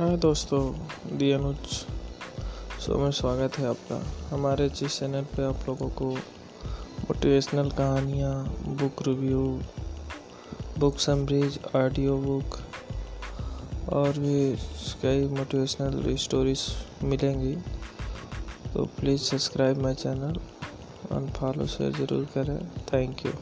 हाँ दोस्तों दी अनुज। शो में स्वागत है आपका। हमारे जिस चैनल पे आप लोगों को मोटिवेशनल कहानियाँ book review book summaries audio book और भी कई मोटिवेशनल स्टोरीज मिलेंगी तो प्लीज़ सब्सक्राइब माई चैनल और फॉलो शेयर ज़रूर करें। Thank you